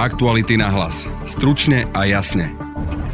Aktuality na hlas. Stručne a jasne.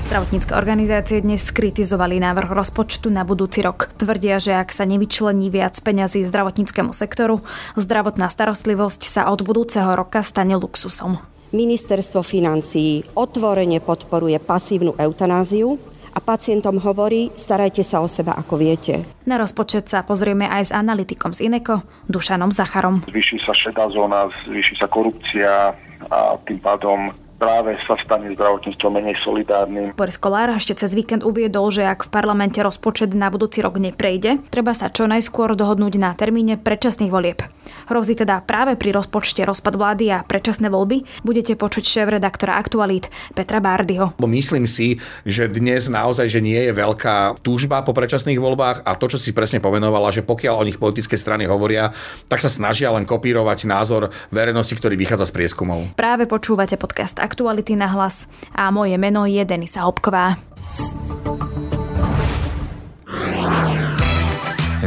Zdravotnícke organizácie dnes skritizovali návrh rozpočtu na budúci rok. Tvrdia, že ak sa nevyčlení viac peňazí zdravotníckému sektoru, zdravotná starostlivosť sa od budúceho roka stane luxusom. Ministerstvo financií otvorene podporuje pasívnu eutanáziu a pacientom hovorí, starajte sa o seba ako viete. Na rozpočet sa pozrieme aj s analytikom z Ineko, Dušanom Zacharom. Zvýši sa šedá zóna, zvýši sa korupcia a tým pádom práve sa stane zdravotníctvo menej solidárnym. Boris Kolár ešte cez víkend uviedol, že ak v parlamente rozpočet na budúci rok neprejde, treba sa čo najskôr dohodnúť na termíne predčasných volieb. Hrozí teda práve pri rozpočte rozpad vlády a predčasné voľby. Budete počuť šéf-redaktora Aktualít Petra Bárdyho. Myslím si, že dnes naozaj že nie je veľká túžba po predčasných voľbách a to, čo si presne pomenovala, že pokiaľ o nich politické strany hovoria, tak sa snažia len kopírovať názor verejnosti, ktorý vychádza z prieskumov. Práve počúvate podcast Aktuality na hlas a moje meno je Denisa Hopková.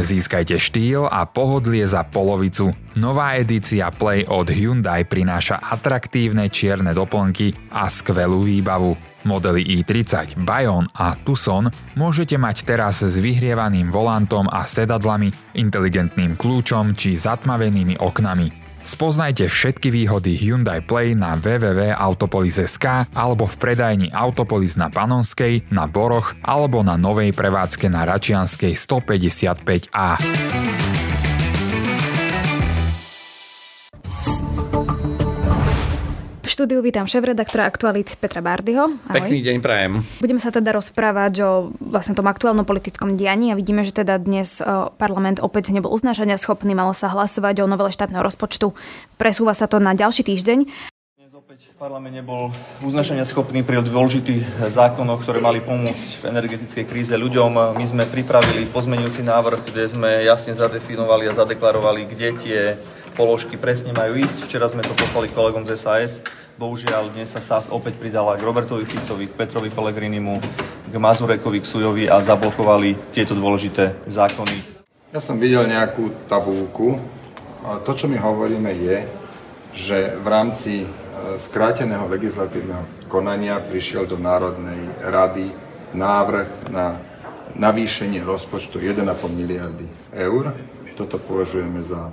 Získajte štýl a pohodlie za polovicu. Nová edícia Play od Hyundai prináša atraktívne čierne doplnky a skvelú výbavu. Modely i30, Bayon a Tucson môžete mať teraz s vyhrievaným volantom a sedadlami, inteligentným kľúčom či zatmavenými oknami. Spoznajte všetky výhody Hyundai Play na www.autopolis.sk alebo v predajni Autopolis na Panonskej, na Boroch alebo na novej prevádzke na Račianskej 155A. Štúdiu vítam šéf-redaktora Aktualit Petra Bardyho. Ahoj. Pekný deň prajem. Budeme sa teda rozprávať o vlastne tom aktuálnom politickom dianí a vidíme, že teda dnes parlament opäť nebol uznášania schopný, malo sa hlasovať o novele štátneho rozpočtu. Presúva sa to na ďalší týždeň. Dnes opäť parlament nebol uznašania schopný pri dôležitých zákonoch, ktoré mali pomôcť v energetickej kríze ľuďom. My sme pripravili pozmenujúci návrh, kde sme jasne zadefinovali a zadeklarovali, kde tie položky presne majú ísť. Včera sme to poslali kolegom z SAS. Bohužiaľ, dnes sa SAS opäť pridala k Robertovi Ficovi, k Petrovi Pelegrinimu, k Mazurekovi, k Sujovi a zablokovali tieto dôležité zákony. Ja som videl nejakú tabulku. To, čo my hovoríme, je, že v rámci e, skráteného legislatívneho konania prišiel do Národnej rady návrh na navýšenie rozpočtu 1,5 miliardy eur. Toto považujeme za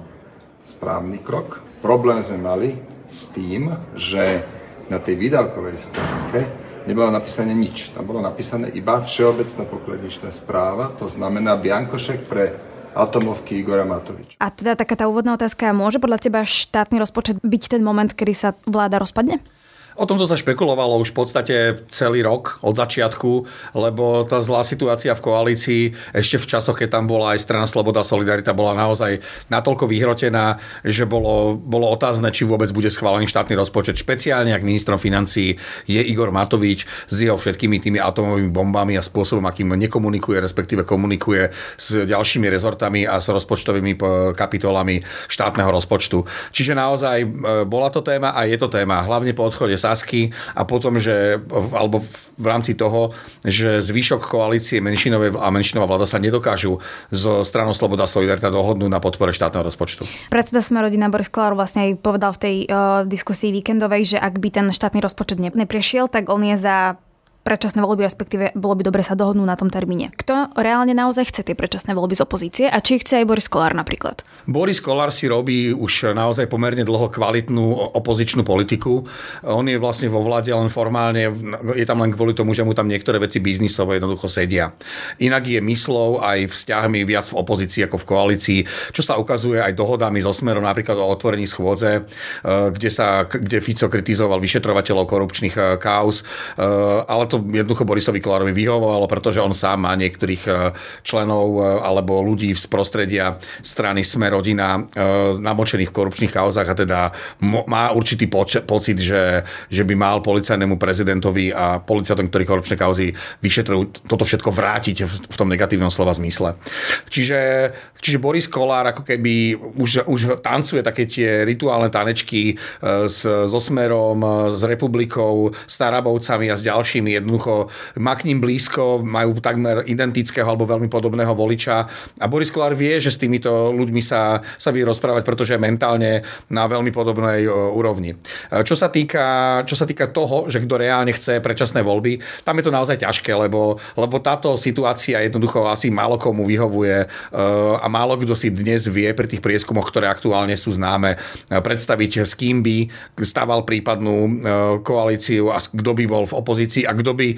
správny krok. Problém sme mali s tým, že na tej výdavkovej stránke nebolo napísané nič. Tam bolo napísané iba všeobecná pokladničná správa, to znamená Biankošek pre atomovky Igora Matovič. A teda taká tá úvodná otázka, môže podľa teba štátny rozpočet byť ten moment, kedy sa vláda rozpadne? O tomto sa špekulovalo už v podstate celý rok od začiatku, lebo tá zlá situácia v koalícii ešte v časoch, keď tam bola aj strana Sloboda Solidarita, bola naozaj natoľko vyhrotená, že bolo, bolo otázne, či vôbec bude schválený štátny rozpočet. Špeciálne, ak ministrom financií je Igor Matovič s jeho všetkými tými atomovými bombami a spôsobom, akým nekomunikuje, respektíve komunikuje s ďalšími rezortami a s rozpočtovými kapitolami štátneho rozpočtu. Čiže naozaj e, bola to téma a je to téma, hlavne po odchode Sasky a potom, že, alebo v rámci toho, že zvyšok koalície menšinovej a menšinová vláda sa nedokážu zo stranou Sloboda Solidarita dohodnúť na podpore štátneho rozpočtu. Predseda sme rodina Boris Kolár vlastne aj povedal v tej uh, diskusii víkendovej, že ak by ten štátny rozpočet neprešiel, tak on je za predčasné voľby, respektíve bolo by dobre sa dohodnúť na tom termíne. Kto reálne naozaj chce tie predčasné voľby z opozície a či chce aj Boris Kolár napríklad? Boris Kolár si robí už naozaj pomerne dlho kvalitnú opozičnú politiku. On je vlastne vo vláde len formálne, je tam len kvôli tomu, že mu tam niektoré veci biznisovo jednoducho sedia. Inak je myslou aj vzťahmi viac v opozícii ako v koalícii, čo sa ukazuje aj dohodami so Smerom napríklad o otvorení schôdze, eh, kde, sa, kde Fico kritizoval vyšetrovateľov korupčných eh, kauz, eh, ale to to jednoducho Borisovi Kolárovi vyhovovalo, pretože on sám má niektorých e, členov e, alebo ľudí z prostredia strany Sme rodina e, namočených v korupčných kauzach a teda má určitý pocit, že, že by mal policajnému prezidentovi a policajtom, ktorí korupčné kauzy vyšetrujú, toto všetko vrátiť v tom negatívnom slova zmysle. Čiže, čiže Boris Kolár ako keby už, už tancuje také tie rituálne tanečky s, so Smerom, s Republikou, s Tarabovcami a s ďalšími jednoducho má k ním blízko, majú takmer identického alebo veľmi podobného voliča a Boris Kolár vie, že s týmito ľuďmi sa, sa vie rozprávať, pretože je mentálne na veľmi podobnej úrovni. Čo sa týka, čo sa týka toho, že kto reálne chce predčasné voľby, tam je to naozaj ťažké, lebo, lebo táto situácia jednoducho asi málo komu vyhovuje a málo kto si dnes vie pri tých prieskumoch, ktoré aktuálne sú známe, predstaviť, s kým by stával prípadnú koalíciu a kto by bol v opozícii a kto by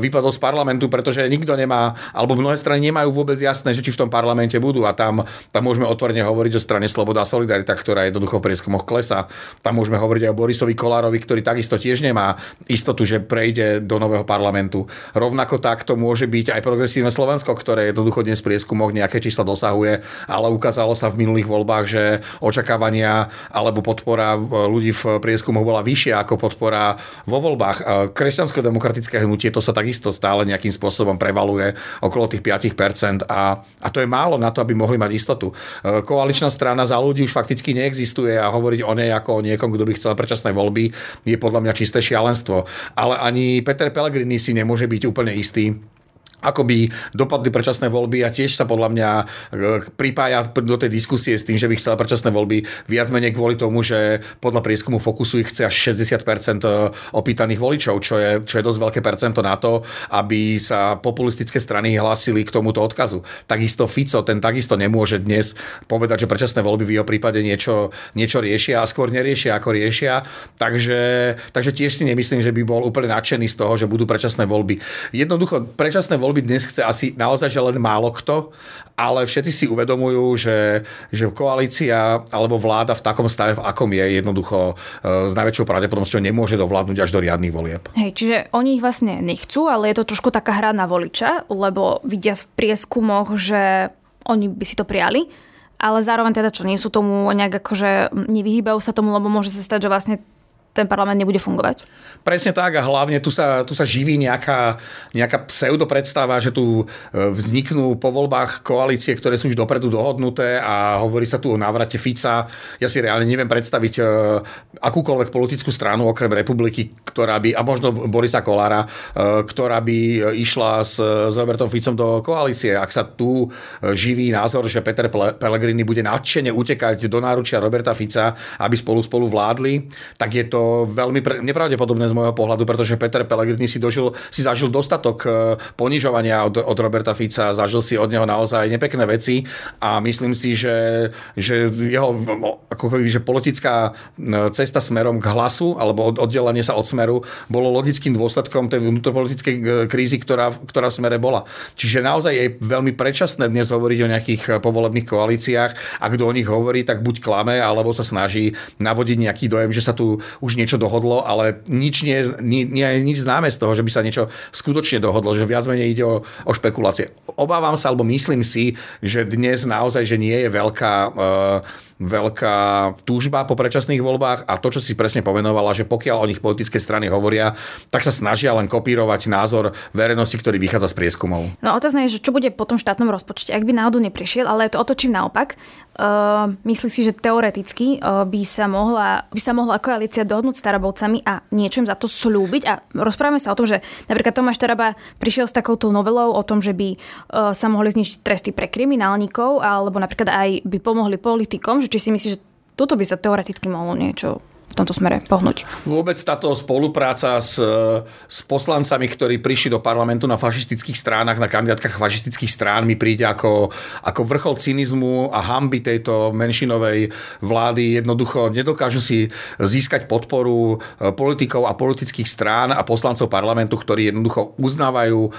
vypadol z parlamentu, pretože nikto nemá, alebo mnohé strany nemajú vôbec jasné, že či v tom parlamente budú a tam, tam môžeme otvorene hovoriť o strane Sloboda a Solidarita, ktorá jednoducho v prieskumoch klesa. Tam môžeme hovoriť aj o Borisovi Kolárovi, ktorý takisto tiež nemá istotu, že prejde do nového parlamentu. Rovnako takto môže byť aj progresívne Slovensko, ktoré jednoducho dnes v prieskumoch nejaké čísla dosahuje, ale ukázalo sa v minulých voľbách, že očakávania alebo podpora ľudí v prieskumoch bola vyššia ako podpora vo voľbách. Kresťansko-demokratické hnutie to sa takisto stále nejakým spôsobom prevaluje okolo tých 5% a, a to je málo na to, aby mohli mať istotu. Koaličná strana za ľudí už fakticky neexistuje a hovoriť o nej ako o niekom, kto by chcel predčasné voľby, je podľa mňa čisté šialenstvo. Ale ani Peter Pellegrini si nemôže byť úplne istý, ako by dopadli predčasné voľby a tiež sa podľa mňa e, pripája do tej diskusie s tým, že by chcela predčasné voľby viac menej kvôli tomu, že podľa prieskumu Fokusu ich chce až 60% e, opýtaných voličov, čo je, čo je dosť veľké percento na to, aby sa populistické strany hlásili k tomuto odkazu. Takisto Fico, ten takisto nemôže dnes povedať, že predčasné voľby v jeho prípade niečo, niečo riešia a skôr neriešia ako riešia. Takže, takže tiež si nemyslím, že by bol úplne nadšený z toho, že budú predčasné voľby. Jednoducho, predčasné voľby voľby dnes chce asi naozaj že len málo kto, ale všetci si uvedomujú, že, že koalícia alebo vláda v takom stave, v akom je, jednoducho e, s najväčšou pravdepodobnosťou nemôže dovládnuť až do riadnych volieb. Hej, čiže oni ich vlastne nechcú, ale je to trošku taká hra na voliča, lebo vidia v prieskumoch, že oni by si to prijali, ale zároveň teda čo, nie sú tomu nejak akože nevyhýbajú sa tomu, lebo môže sa stať, že vlastne ten parlament nebude fungovať? Presne tak a hlavne tu sa, tu sa živí nejaká, nejaká pseudopredstava, že tu e, vzniknú po voľbách koalície, ktoré sú už dopredu dohodnuté a hovorí sa tu o návrate Fica. Ja si reálne neviem predstaviť e, akúkoľvek politickú stranu okrem republiky, ktorá by, a možno Borisa Kolára, e, ktorá by išla s, s Robertom Ficom do koalície. Ak sa tu živí názor, že Peter Pellegrini bude nadšene utekať do náručia Roberta Fica, aby spolu spolu vládli, tak je to veľmi pre, nepravdepodobné z môjho pohľadu, pretože Peter Pellegrini si, dožil, si zažil dostatok e, ponižovania od, od Roberta Fica, zažil si od neho naozaj nepekné veci a myslím si, že, že jeho ako že politická e, cesta smerom k hlasu alebo oddelenie sa od smeru bolo logickým dôsledkom tej vnútropolitickej e, krízy, ktorá, ktorá v smere bola. Čiže naozaj je veľmi predčasné dnes hovoriť o nejakých povolebných koalíciách a kto o nich hovorí, tak buď klame, alebo sa snaží navodiť nejaký dojem, že sa tu už niečo dohodlo, ale nič nie, nie, nie je nič známe z toho, že by sa niečo skutočne dohodlo, že viac menej ide o, o špekulácie. Obávam sa, alebo myslím si, že dnes naozaj, že nie je veľká uh, veľká túžba po predčasných voľbách a to, čo si presne pomenovala, že pokiaľ o nich politické strany hovoria, tak sa snažia len kopírovať názor verejnosti, ktorý vychádza z prieskumov. No otázne je, že čo bude po tom štátnom rozpočte, ak by náhodou neprišiel, ale to otočím naopak. Uh, myslí si, že teoreticky uh, by, sa mohla, by sa mohla koalícia dohodnúť s Tarabovcami a niečo im za to slúbiť. A rozprávame sa o tom, že napríklad Tomáš Taraba prišiel s takouto novelou o tom, že by uh, sa mohli znižiť tresty pre kriminálnikov, alebo napríklad aj by pomohli politikom, že či si myslíš, že toto by sa teoreticky mohlo niečo tomto smere pohnúť. Vôbec táto spolupráca s, s poslancami, ktorí prišli do parlamentu na fašistických stránach, na kandidátkach fašistických strán, mi príde ako, ako vrchol cynizmu a hamby tejto menšinovej vlády. Jednoducho nedokážu si získať podporu e, politikov a politických strán a poslancov parlamentu, ktorí jednoducho uznávajú e,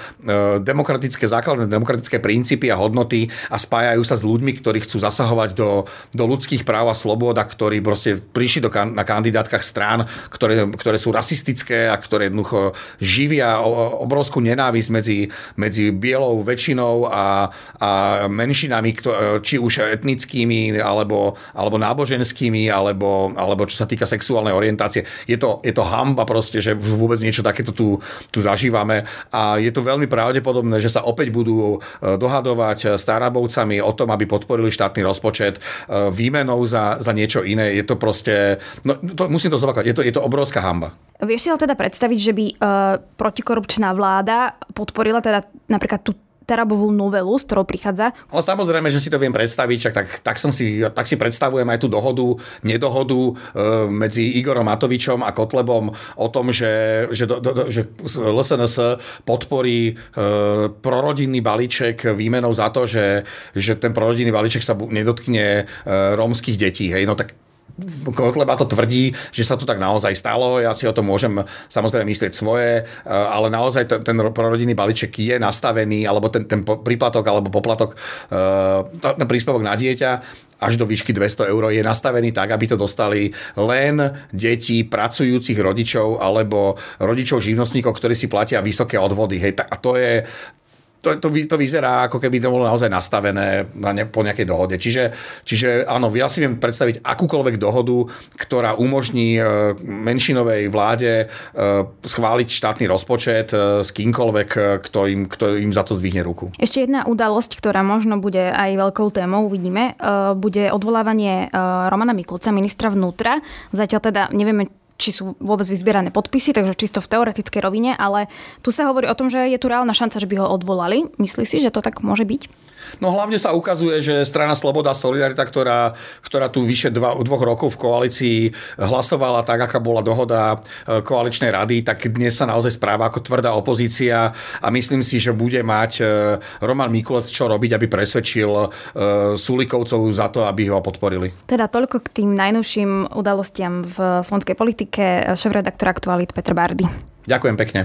demokratické základné demokratické princípy a hodnoty a spájajú sa s ľuďmi, ktorí chcú zasahovať do, do ľudských práv a slobod a ktorí proste prišli do, na kandidátkach kandidátkach strán, ktoré, ktoré sú rasistické a ktoré jednoducho živia obrovskú nenávisť medzi, medzi bielou väčšinou a, a menšinami, či už etnickými, alebo, alebo náboženskými, alebo, alebo čo sa týka sexuálnej orientácie. Je to, je to hamba proste, že vôbec niečo takéto tu, tu zažívame a je to veľmi pravdepodobné, že sa opäť budú e, dohadovať s Tarabovcami o tom, aby podporili štátny rozpočet e, výmenou za, za niečo iné. Je to proste... No, to, musím to zopakovať, je to, je to obrovská hamba. Vieš si ale teda predstaviť, že by uh, protikorupčná vláda podporila teda napríklad tú terabovú novelu, s ktorou prichádza. Ale samozrejme, že si to viem predstaviť, čak tak, tak, som si, tak si predstavujem aj tú dohodu, nedohodu e, medzi Igorom Matovičom a Kotlebom o tom, že, že, do, do, že LSNS podporí e, prorodinný balíček výmenou za to, že, že ten prorodinný balíček sa nedotkne e, rómskych detí. Hej? No tak Kotleba to tvrdí, že sa to tak naozaj stalo. Ja si o tom môžem samozrejme myslieť svoje, eh, ale naozaj ten, ten prorodinný balíček je nastavený, alebo ten, ten príplatok alebo poplatok, eh, ten príspevok na dieťa až do výšky 200 eur je nastavený tak, aby to dostali len deti pracujúcich rodičov alebo rodičov živnostníkov, ktorí si platia vysoké odvody. Hej, a to je, to, to, to vyzerá, ako keby to bolo naozaj nastavené na ne, po nejakej dohode. Čiže, čiže áno, ja si viem predstaviť akúkoľvek dohodu, ktorá umožní e, menšinovej vláde e, schváliť štátny rozpočet e, s kýmkoľvek, kto im, kto im za to zdvihne ruku. Ešte jedna udalosť, ktorá možno bude aj veľkou témou, uvidíme, bude odvolávanie Romana Mikulca, ministra vnútra. Zatiaľ teda nevieme, či sú vôbec vyzbierané podpisy, takže čisto v teoretickej rovine, ale tu sa hovorí o tom, že je tu reálna šanca, že by ho odvolali. Myslí si, že to tak môže byť? No hlavne sa ukazuje, že strana Sloboda a Solidarita, ktorá, ktorá tu vyše dva, dvoch rokov v koalícii hlasovala tak, aká bola dohoda e, koaličnej rady, tak dnes sa naozaj správa ako tvrdá opozícia a myslím si, že bude mať e, Roman Mikulec čo robiť, aby presvedčil e, Sulikovcov za to, aby ho podporili. Teda toľko k tým najnovším udalostiam v slovenskej politike. Šéf-redaktor Aktualit Petr Bardy. Ďakujem pekne.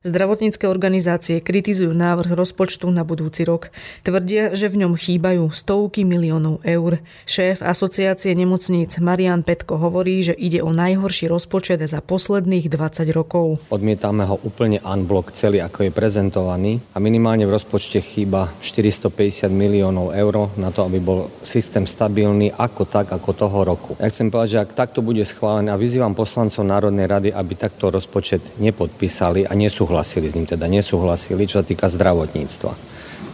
Zdravotnícke organizácie kritizujú návrh rozpočtu na budúci rok. Tvrdia, že v ňom chýbajú stovky miliónov eur. Šéf asociácie nemocníc Marian Petko hovorí, že ide o najhorší rozpočet za posledných 20 rokov. Odmietame ho úplne unblock celý, ako je prezentovaný a minimálne v rozpočte chýba 450 miliónov eur na to, aby bol systém stabilný ako tak, ako toho roku. Ja chcem povedať, že ak takto bude schválené a vyzývam poslancov Národnej rady, aby takto rozpočet nepodpísali a nesú nesúhlasili s ním, teda nesúhlasili, čo sa týka zdravotníctva.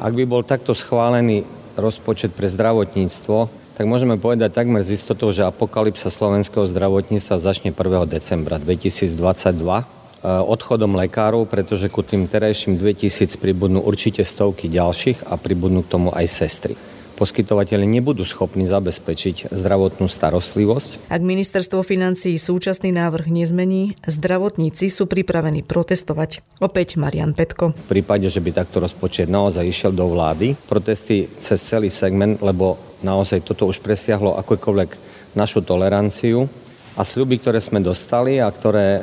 Ak by bol takto schválený rozpočet pre zdravotníctvo, tak môžeme povedať takmer z istotou, že apokalypsa slovenského zdravotníctva začne 1. decembra 2022 eh, odchodom lekárov, pretože ku tým terajším 2000 pribudnú určite stovky ďalších a pribudnú k tomu aj sestry poskytovateľe nebudú schopní zabezpečiť zdravotnú starostlivosť. Ak ministerstvo financií súčasný návrh nezmení, zdravotníci sú pripravení protestovať. Opäť Marian Petko. V prípade, že by takto rozpočet naozaj išiel do vlády, protesty cez celý segment, lebo naozaj toto už presiahlo akokoľvek našu toleranciu, a sľuby, ktoré sme dostali a ktoré e,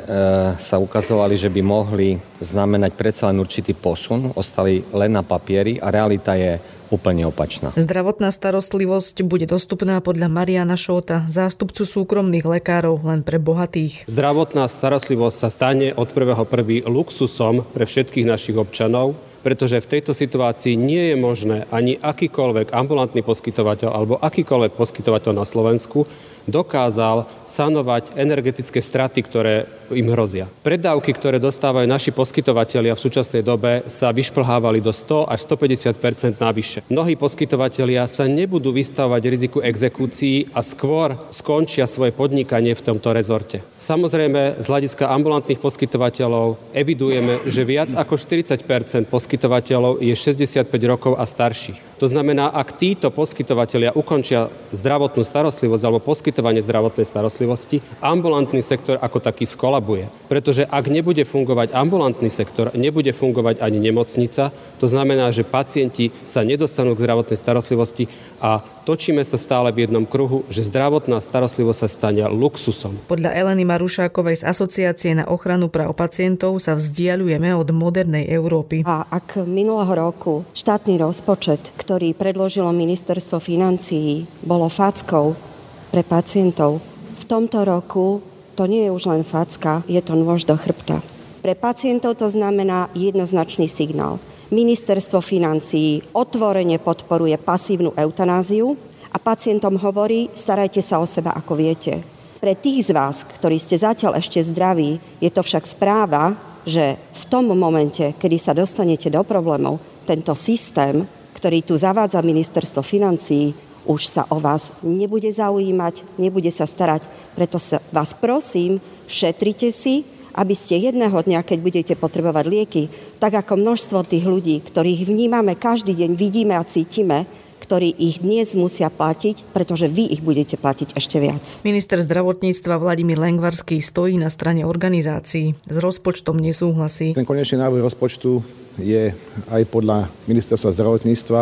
sa ukazovali, že by mohli znamenať predsa len určitý posun, ostali len na papieri a realita je úplne opačná. Zdravotná starostlivosť bude dostupná podľa Mariana Šóta, zástupcu súkromných lekárov len pre bohatých. Zdravotná starostlivosť sa stane od 1.1. luxusom pre všetkých našich občanov, pretože v tejto situácii nie je možné ani akýkoľvek ambulantný poskytovateľ alebo akýkoľvek poskytovateľ na Slovensku dokázal sanovať energetické straty, ktoré im hrozia. Predávky, ktoré dostávajú naši poskytovatelia v súčasnej dobe, sa vyšplhávali do 100 až 150% navyše. Mnohí poskytovatelia sa nebudú vystavovať riziku exekúcií a skôr skončia svoje podnikanie v tomto rezorte. Samozrejme, z hľadiska ambulantných poskytovateľov evidujeme, že viac ako 40% poskytovateľov je 65 rokov a starších. To znamená, ak títo poskytovateľia ukončia zdravotnú starostlivosť alebo poskytovanie zdravotnej starostlivosti, ambulantný sektor ako taký skolabuje. Pretože ak nebude fungovať ambulantný sektor, nebude fungovať ani nemocnica, to znamená, že pacienti sa nedostanú k zdravotnej starostlivosti a točíme sa stále v jednom kruhu, že zdravotná starostlivosť sa stane luxusom. Podľa Eleny Marušákovej z Asociácie na ochranu práv pacientov sa vzdialujeme od modernej Európy. A ak minulého roku štátny rozpočet, ktorý predložilo ministerstvo financií, bolo fackou pre pacientov, v tomto roku to nie je už len facka, je to nôž do chrbta. Pre pacientov to znamená jednoznačný signál – Ministerstvo financií otvorene podporuje pasívnu eutanáziu a pacientom hovorí, starajte sa o seba ako viete. Pre tých z vás, ktorí ste zatiaľ ešte zdraví, je to však správa, že v tom momente, kedy sa dostanete do problémov, tento systém, ktorý tu zavádza ministerstvo financií, už sa o vás nebude zaujímať, nebude sa starať. Preto sa vás prosím, šetrite si, aby ste jedného dňa, keď budete potrebovať lieky, tak ako množstvo tých ľudí, ktorých vnímame každý deň, vidíme a cítime, ktorí ich dnes musia platiť, pretože vy ich budete platiť ešte viac. Minister zdravotníctva Vladimír Lengvarský stojí na strane organizácií. S rozpočtom nesúhlasí. Ten konečný návrh rozpočtu je aj podľa ministerstva zdravotníctva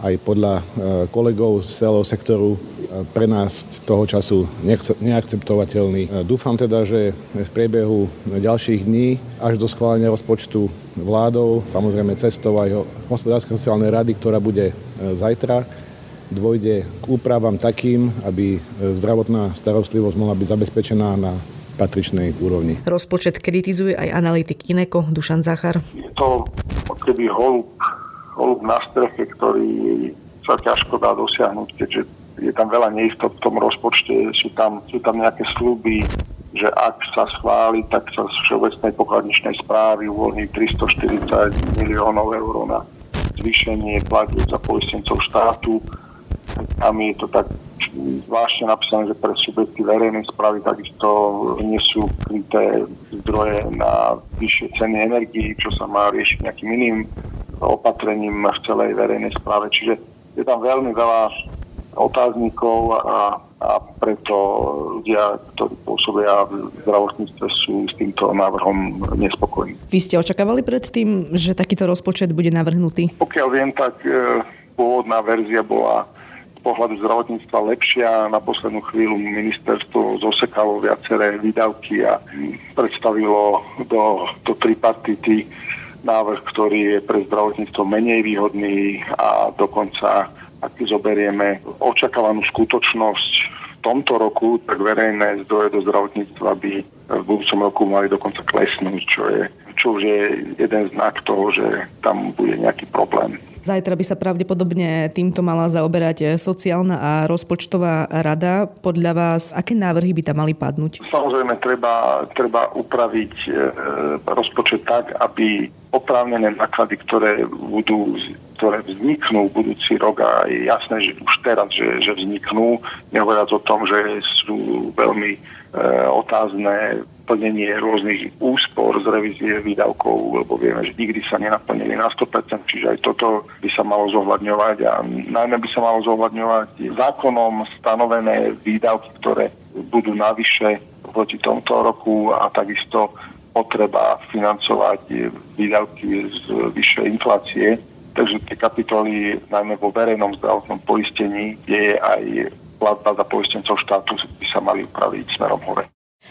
aj podľa e, kolegov z celého sektoru e, pre nás toho času neakceptovateľný. E, dúfam teda, že v priebehu ďalších dní až do schválenia rozpočtu vládou, samozrejme cestou aj hospodárskej sociálnej rady, ktorá bude zajtra, dôjde k úpravám takým, aby zdravotná starostlivosť mohla byť zabezpečená na patričnej úrovni. Rozpočet kritizuje aj analytik Ineko Dušan Zachar. Je to keby holub holub na streche, ktorý sa ťažko dá dosiahnuť, keďže je tam veľa neistot v tom rozpočte, sú tam, sú tam nejaké sluby, že ak sa schváli, tak sa z všeobecnej pokladničnej správy uvoľní 340 miliónov eur na zvýšenie platieb za poistencov štátu. Tam je to tak zvláštne napísané, že pre subjekty verejnej správy takisto nie sú kryté zdroje na vyššie ceny energii, čo sa má riešiť nejakým iným opatrením v celej verejnej správe. Čiže je tam veľmi veľa otáznikov a, a preto ľudia, ktorí pôsobia v zdravotníctve, sú s týmto návrhom nespokojní. Vy ste očakávali predtým, že takýto rozpočet bude navrhnutý? Pokiaľ viem, tak e, pôvodná verzia bola z pohľadu zdravotníctva lepšia. Na poslednú chvíľu ministerstvo zosekalo viaceré výdavky a predstavilo do, do tripartity návrh, ktorý je pre zdravotníctvo menej výhodný a dokonca, ak zoberieme očakávanú skutočnosť v tomto roku, tak verejné zdroje do zdravotníctva by v budúcom roku mali dokonca klesnúť, čo, je, čo už je jeden znak toho, že tam bude nejaký problém. Zajtra by sa pravdepodobne týmto mala zaoberať sociálna a rozpočtová rada. Podľa vás, aké návrhy by tam mali padnúť? Samozrejme, treba, treba upraviť e, rozpočet tak, aby oprávnené náklady, ktoré budú ktoré vzniknú budúci rok a je jasné, že už teraz, že, že vzniknú, nehovoriac o tom, že sú veľmi e, otázne plnenie rôznych úspor z revízie výdavkov, lebo vieme, že nikdy sa nenaplnili na 100%, čiže aj toto by sa malo zohľadňovať a najmä by sa malo zohľadňovať zákonom stanovené výdavky, ktoré budú navyše proti tomto roku a takisto potreba financovať výdavky z vyššej inflácie. Takže tie kapitoly, najmä vo verejnom zdravotnom poistení, kde je aj platba za poistencov štátu, by sa mali upraviť smerom hore.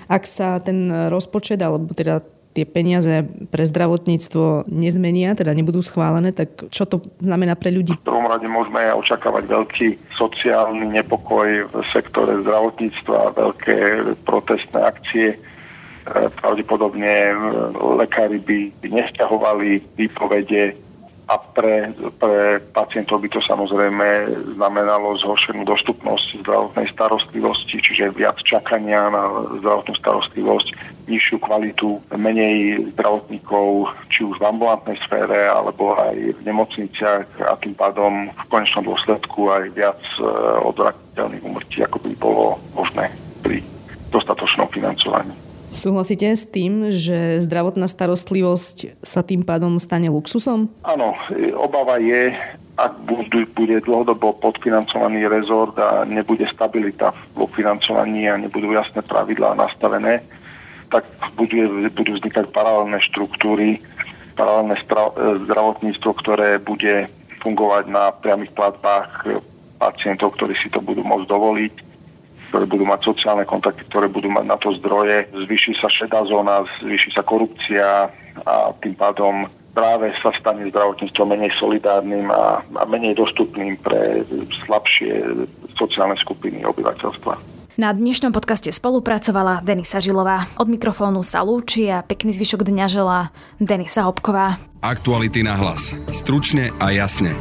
Ak sa ten rozpočet, alebo teda tie peniaze pre zdravotníctvo nezmenia, teda nebudú schválené, tak čo to znamená pre ľudí? V prvom rade môžeme očakávať veľký sociálny nepokoj v sektore zdravotníctva, veľké protestné akcie. E, pravdepodobne lekári by nesťahovali výpovede a pre, pre pacientov by to samozrejme znamenalo zhoršenú dostupnosť zdravotnej starostlivosti, čiže viac čakania na zdravotnú starostlivosť, nižšiu kvalitu, menej zdravotníkov, či už v ambulantnej sfére, alebo aj v nemocniciach a tým pádom v konečnom dôsledku aj viac e, odvratiteľných umrtí, ako by bolo možné pri dostatočnom financovaní. Súhlasíte s tým, že zdravotná starostlivosť sa tým pádom stane luxusom? Áno, obava je, ak bude dlhodobo podfinancovaný rezort a nebude stabilita vo financovaní a nebudú jasné pravidlá nastavené, tak budú, budú vznikať paralelné štruktúry, paralelné zdravotníctvo, ktoré bude fungovať na priamých platbách pacientov, ktorí si to budú môcť dovoliť ktoré budú mať sociálne kontakty, ktoré budú mať na to zdroje. Zvýši sa šedá zóna, zvýši sa korupcia a tým pádom práve sa stane zdravotníctvo menej solidárnym a, a menej dostupným pre slabšie sociálne skupiny obyvateľstva. Na dnešnom podcaste spolupracovala Denisa Žilová. Od mikrofónu sa lúči a pekný zvyšok dňa želá Denisa Hopková. Aktuality na hlas. Stručne a jasne.